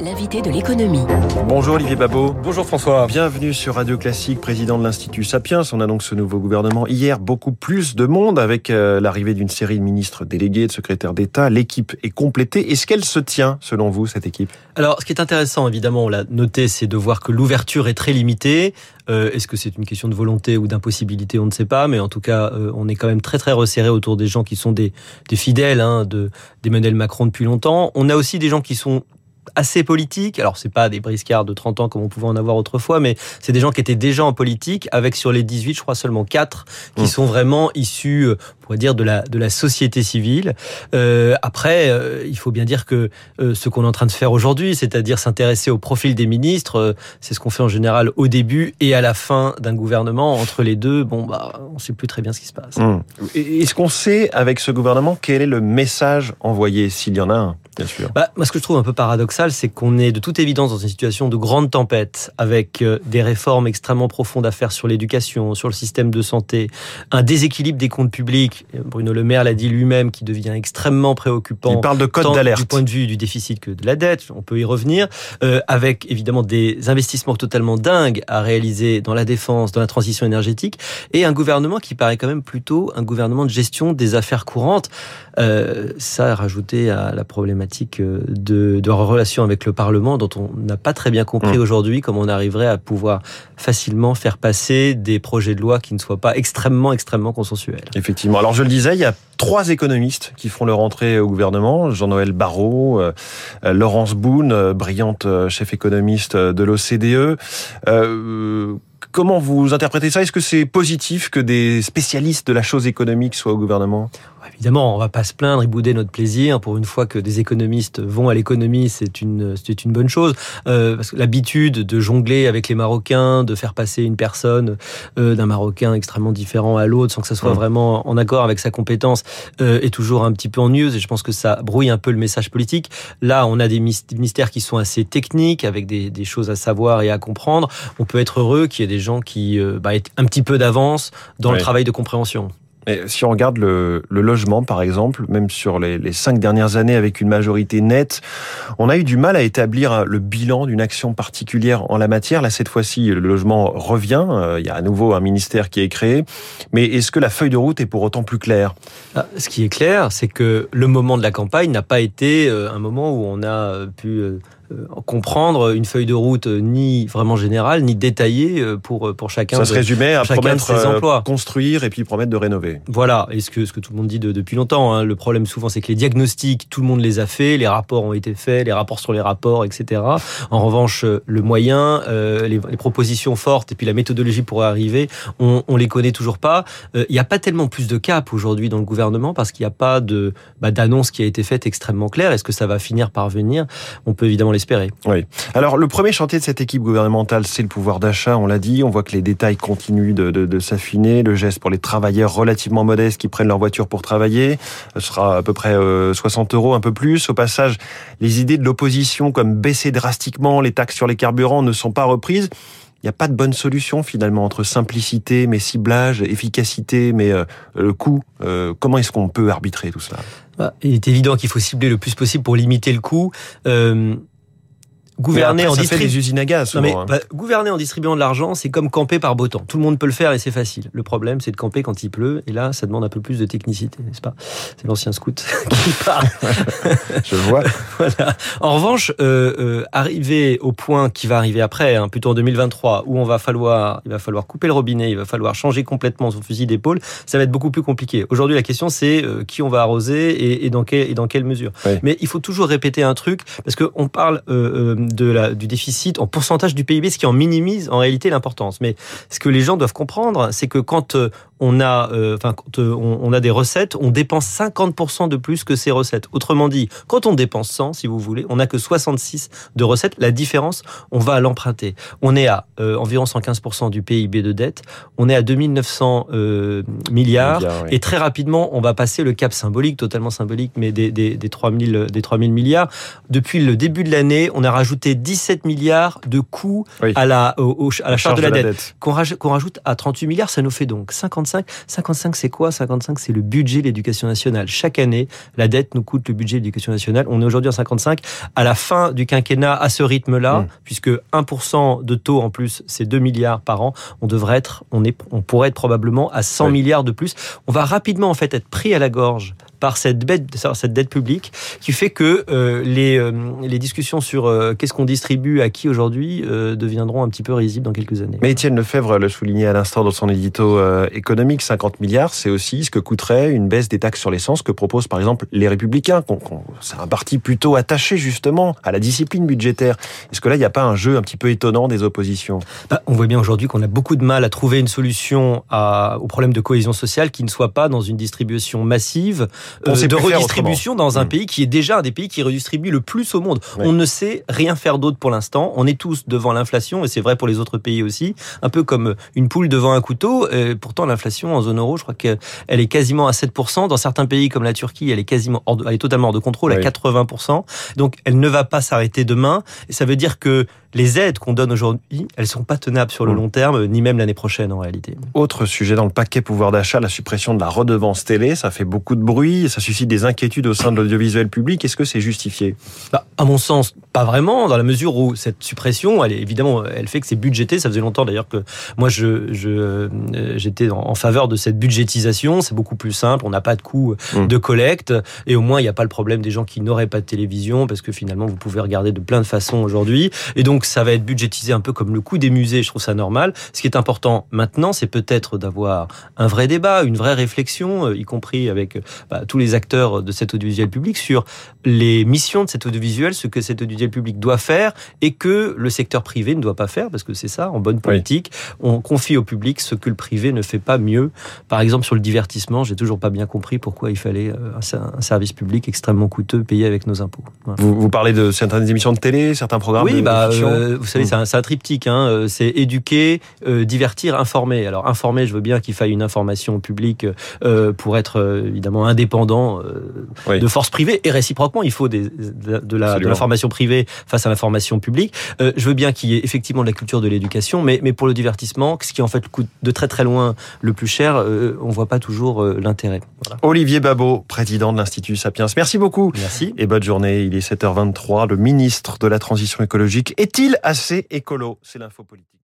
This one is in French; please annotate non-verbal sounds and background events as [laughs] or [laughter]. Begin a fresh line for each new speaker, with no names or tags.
L'invité de l'économie.
Bonjour Olivier Babot.
Bonjour François.
Bienvenue sur Radio Classique, président de l'Institut Sapiens. On annonce ce nouveau gouvernement. Hier, beaucoup plus de monde avec euh, l'arrivée d'une série de ministres délégués, de secrétaires d'État. L'équipe est complétée. Est-ce qu'elle se tient, selon vous, cette équipe?
Alors, ce qui est intéressant, évidemment, on l'a noté, c'est de voir que l'ouverture est très limitée. Euh, Est-ce que c'est une question de volonté ou d'impossibilité On ne sait pas, mais en tout cas, euh, on est quand même très très resserré autour des gens qui sont des, des fidèles hein, de d'Emmanuel Macron depuis longtemps. On a aussi des gens qui sont assez politiques. Alors, c'est pas des briscards de 30 ans comme on pouvait en avoir autrefois, mais c'est des gens qui étaient déjà en politique, avec sur les 18, je crois seulement 4 qui
Mmh.
sont vraiment issus, euh, on pourrait dire, de la, de la société civile. Euh, après, euh, il faut bien dire que euh, ce qu'on est en train de faire aujourd'hui, c'est-à-dire s'intéresser au profil des ministres, c'est ce qu'on fait en général au début et à la fin d'un gouvernement. Entre les deux, bon, bah, on sait plus très bien ce qui se passe.
Et Est-ce qu'on sait, avec ce gouvernement, quel est le message envoyé, s'il y en a un, bien sûr?
Bah, moi, ce que je trouve un peu paradoxal, c'est qu'on est de toute évidence dans une situation de grande tempête, avec euh, des réformes extrêmement profondes à faire sur l'éducation, sur le système de santé, un déséquilibre des comptes publics. Bruno Le Maire l'a dit lui-même, qui devient extrêmement préoccupant.
Il parle de code d'alerte.
Du point de vue du déficit que de la dette, on peut y revenir, euh, avec évidemment des investissements totalement dingues à réaliser dans la défense, dans la transition énergétique, et un gouvernement qui paraît quand même plutôt un gouvernement de gestion des affaires courantes. Euh, ça, rajouté à la problématique de, relation avec le Parlement, dont on n'a pas très bien compris
Mm.
aujourd'hui comment on arriverait à pouvoir facilement faire passer des projets de loi qui ne soient pas extrêmement, extrêmement consensuels.
Effectivement. Alors je le disais, il y a trois économistes qui font leur entrée au gouvernement. Jean-Noël Barrot, euh, euh, Laurence Boone, euh, brillante euh, chef économiste euh, de l'OCDE. Euh, comment vous interprétez ça? Est-ce que c'est positif que des spécialistes de la chose économique soient au gouvernement?
Évidemment, on va pas se plaindre et bouder notre plaisir. Pour une fois que des économistes vont à l'économie, c'est une, c'est une bonne chose. Euh, parce que l'habitude de jongler avec les Marocains, de faire passer une personne euh, d'un Marocain extrêmement différent à l'autre sans que ça soit
Mm.
vraiment en accord avec sa compétence euh, est toujours un petit peu ennuyeuse et je pense que ça brouille un peu le message politique. Là, on a des ministères qui sont assez techniques avec des, des choses à savoir et à comprendre. On peut être heureux qu'il y ait des gens qui euh, bah, aient un petit peu d'avance dans
Ouais.
le travail de compréhension.
Et si on regarde le, logement, par exemple, même sur les, cinq dernières années avec une majorité nette, on a eu du mal à établir le bilan d'une action particulière en la matière. Là, cette fois-ci, le logement revient. Euh, Il y a à nouveau un ministère qui est créé. Mais est-ce que la feuille de route est pour autant plus claire?
Ah, Ce qui est clair, c'est que le moment de la campagne n'a pas été euh, un moment où on a euh, pu comprendre une feuille de route euh, ni vraiment générale, ni détaillée euh, pour, euh, pour chacun.
Ça
de-
se résumait à promettre
ses
euh,
emplois.
construire et puis promettre de rénover.
Voilà, et ce que, ce que tout le monde dit de- depuis longtemps. hein. Le problème souvent, c'est que les diagnostics, tout le monde les a fait, les rapports ont été faits, les rapports sur les rapports, etc. En revanche, euh, le moyen, euh, les, les propositions fortes et puis la méthodologie pour y arriver, on, on les connaît toujours pas. Euh, Il n'y a pas tellement plus de cap aujourd'hui dans le gouvernement parce qu'il n'y a pas de bah, d'annonce qui a été faite extrêmement claire. Est-ce que ça va finir par venir? On peut évidemment l'espérer.
Oui. Alors, le premier chantier de cette équipe gouvernementale, c'est le pouvoir d'achat, on l'a dit. On voit que les détails continuent de, de- de s'affiner. Le geste pour les travailleurs relativement modestes qui prennent leur voiture pour travailler ce sera à peu près euh, 60 euros, un peu plus. Au passage, les idées de l'opposition, comme baisser drastiquement les taxes sur les carburants, ne sont pas reprises. Il n'y a pas de bonne solution finalement entre simplicité, mais ciblage, efficacité, mais euh, le coût. Euh, comment est-ce qu'on peut arbitrer tout cela?
Bah, Il est évident qu'il faut cibler le plus possible pour limiter le coût. Euh, gouverner en distribuant
des usines à gaz.
Non mais
souvent, hein.
bah, gouverner en distribuant de l'argent, c'est comme camper par beau temps. Tout le monde peut le faire et c'est facile. Le problème, c'est de camper quand il pleut. Et là, ça demande un peu plus de technicité, n'est-ce pas? C'est l'ancien scout [laughs] qui parle. [laughs]
Je vois. [laughs]
Voilà. En revanche, euh, euh, arriver au point qui va arriver après, hein, plutôt en 2023, où on va falloir, il va falloir couper le robinet, il va falloir changer complètement son fusil d'épaule, ça va être beaucoup plus compliqué. Aujourd'hui, la question c'est euh, qui on va arroser et, et dans quelle et dans quelle mesure.
Oui.
Mais il faut toujours répéter un truc parce que on parle euh, euh, de la, du déficit en pourcentage du PIB, ce qui en minimise en réalité l'importance. Mais ce que les gens doivent comprendre, c'est que quand euh, on a, euh, enfin, quand euh, on, on a des recettes, on dépense 50% de plus que ces recettes. Autrement dit, quand on dépense 100, si vous voulez, on n'a que 66 de recettes. La différence, on va à l'emprunter. On est à euh, environ 115% du PIB de dette. On est à 2900 euh, milliards.
Oui.
Et très rapidement, on va passer le cap symbolique, totalement symbolique, mais des, des, des 3000, des 3000 milliards. Depuis le début de l'année, on a rajouté 17 milliards de coûts
Oui.
à la, au- au- à la charge de la dette.
dette.
Qu'on rajoute, qu'on rajoute à 38 milliards, ça nous fait donc 55 55. 55, c'est quoi? 55, c'est le budget de l'éducation nationale. Chaque année, la dette nous coûte le budget de l'éducation nationale. On est aujourd'hui à 55. À la fin du quinquennat, à ce rythme-là, mmh. puisque 1% de taux en plus, c'est 2 milliards par an, on devrait être, on est, on pourrait être probablement à 100 milliards de plus. On va rapidement en fait être pris à la gorge par cette dette, cette dette publique qui fait que euh, les, euh, les discussions sur euh, qu'est-ce qu'on distribue à qui aujourd'hui deviendront un petit peu risibles dans quelques années.
Mais Étienne Lefebvre le soulignait à l'instant dans son édito économique, 50 milliards, c'est aussi ce que coûterait une baisse des taxes sur l'essence que proposent par exemple les Républicains. C'est un parti plutôt attaché justement à la discipline budgétaire. Est-ce que là, il n'y a pas un jeu un petit peu étonnant des oppositions?
Bah, On voit bien aujourd'hui qu'on a beaucoup de mal à trouver une solution à, au problème de cohésion sociale qui ne soit pas dans une distribution massive de redistribution dans un hmm. pays qui est déjà un des pays qui redistribue le plus au monde. On ne sait rien faire d'autre pour l'instant. On est tous devant l'inflation et c'est vrai pour les autres pays aussi. Un peu comme une poule devant un couteau. Et pourtant, l'inflation en zone euro, je crois qu'elle est quasiment à 7%. Dans certains pays comme la Turquie, elle est quasiment, elle est totalement hors de contrôle à 80%. Donc, elle ne va pas s'arrêter demain. Et ça veut dire que les aides qu'on donne aujourd'hui, elles sont pas tenables sur le mm. long terme, ni même l'année prochaine en réalité.
Autre sujet dans le paquet pouvoir d'achat, la suppression de la redevance télé, ça fait beaucoup de bruit, ça suscite des inquiétudes au sein de l'audiovisuel public. Est-ce que c'est justifié?
Bah, À mon sens, pas vraiment, dans la mesure où cette suppression, elle évidemment, elle fait que c'est budgété. Ça faisait longtemps d'ailleurs que moi, je, je euh, j'étais en faveur de cette budgétisation. C'est beaucoup plus simple, on n'a pas de coûts mm. de collecte, et au moins il n'y a pas le problème des gens qui n'auraient pas de télévision, parce que finalement vous pouvez regarder de plein de façons aujourd'hui. Et donc donc ça va être budgétisé un peu comme le coût des musées, je trouve ça normal. Ce qui est important maintenant, c'est peut-être d'avoir un vrai débat, une vraie réflexion, euh, y compris avec euh, bah, tous les acteurs de cet audiovisuel public, sur les missions de cet audiovisuel, ce que cet audiovisuel public doit faire et que le secteur privé ne doit pas faire, parce que c'est ça, en bonne politique, on confie au public ce que le privé ne fait pas mieux. Par exemple, sur le divertissement, j'ai toujours pas bien compris pourquoi il fallait euh, un service public extrêmement coûteux payé avec nos impôts.
Vous, parlez de certaines émissions de télé, certains programmes
oui, bah, euh, vous savez, mm. c'est un, triptyque. Hein, euh, c'est éduquer, euh, divertir, informer. Alors informer, je veux bien qu'il faille une information publique pour être évidemment indépendant de forces privées et réciproquement, il faut des, de, l'information privée face à l'information publique. je veux bien qu'il y ait effectivement de la culture de l'éducation, mais, mais pour le divertissement, ce qui en fait coûte de très très loin le plus cher, on voit pas toujours l'intérêt.
Olivier Babot, président de l'Institut Sapiens. Merci beaucoup.
Merci.
Et bonne journée. Il est 7h23. Le ministre de la Transition écologique est-il assez écolo? C'est l'info politique.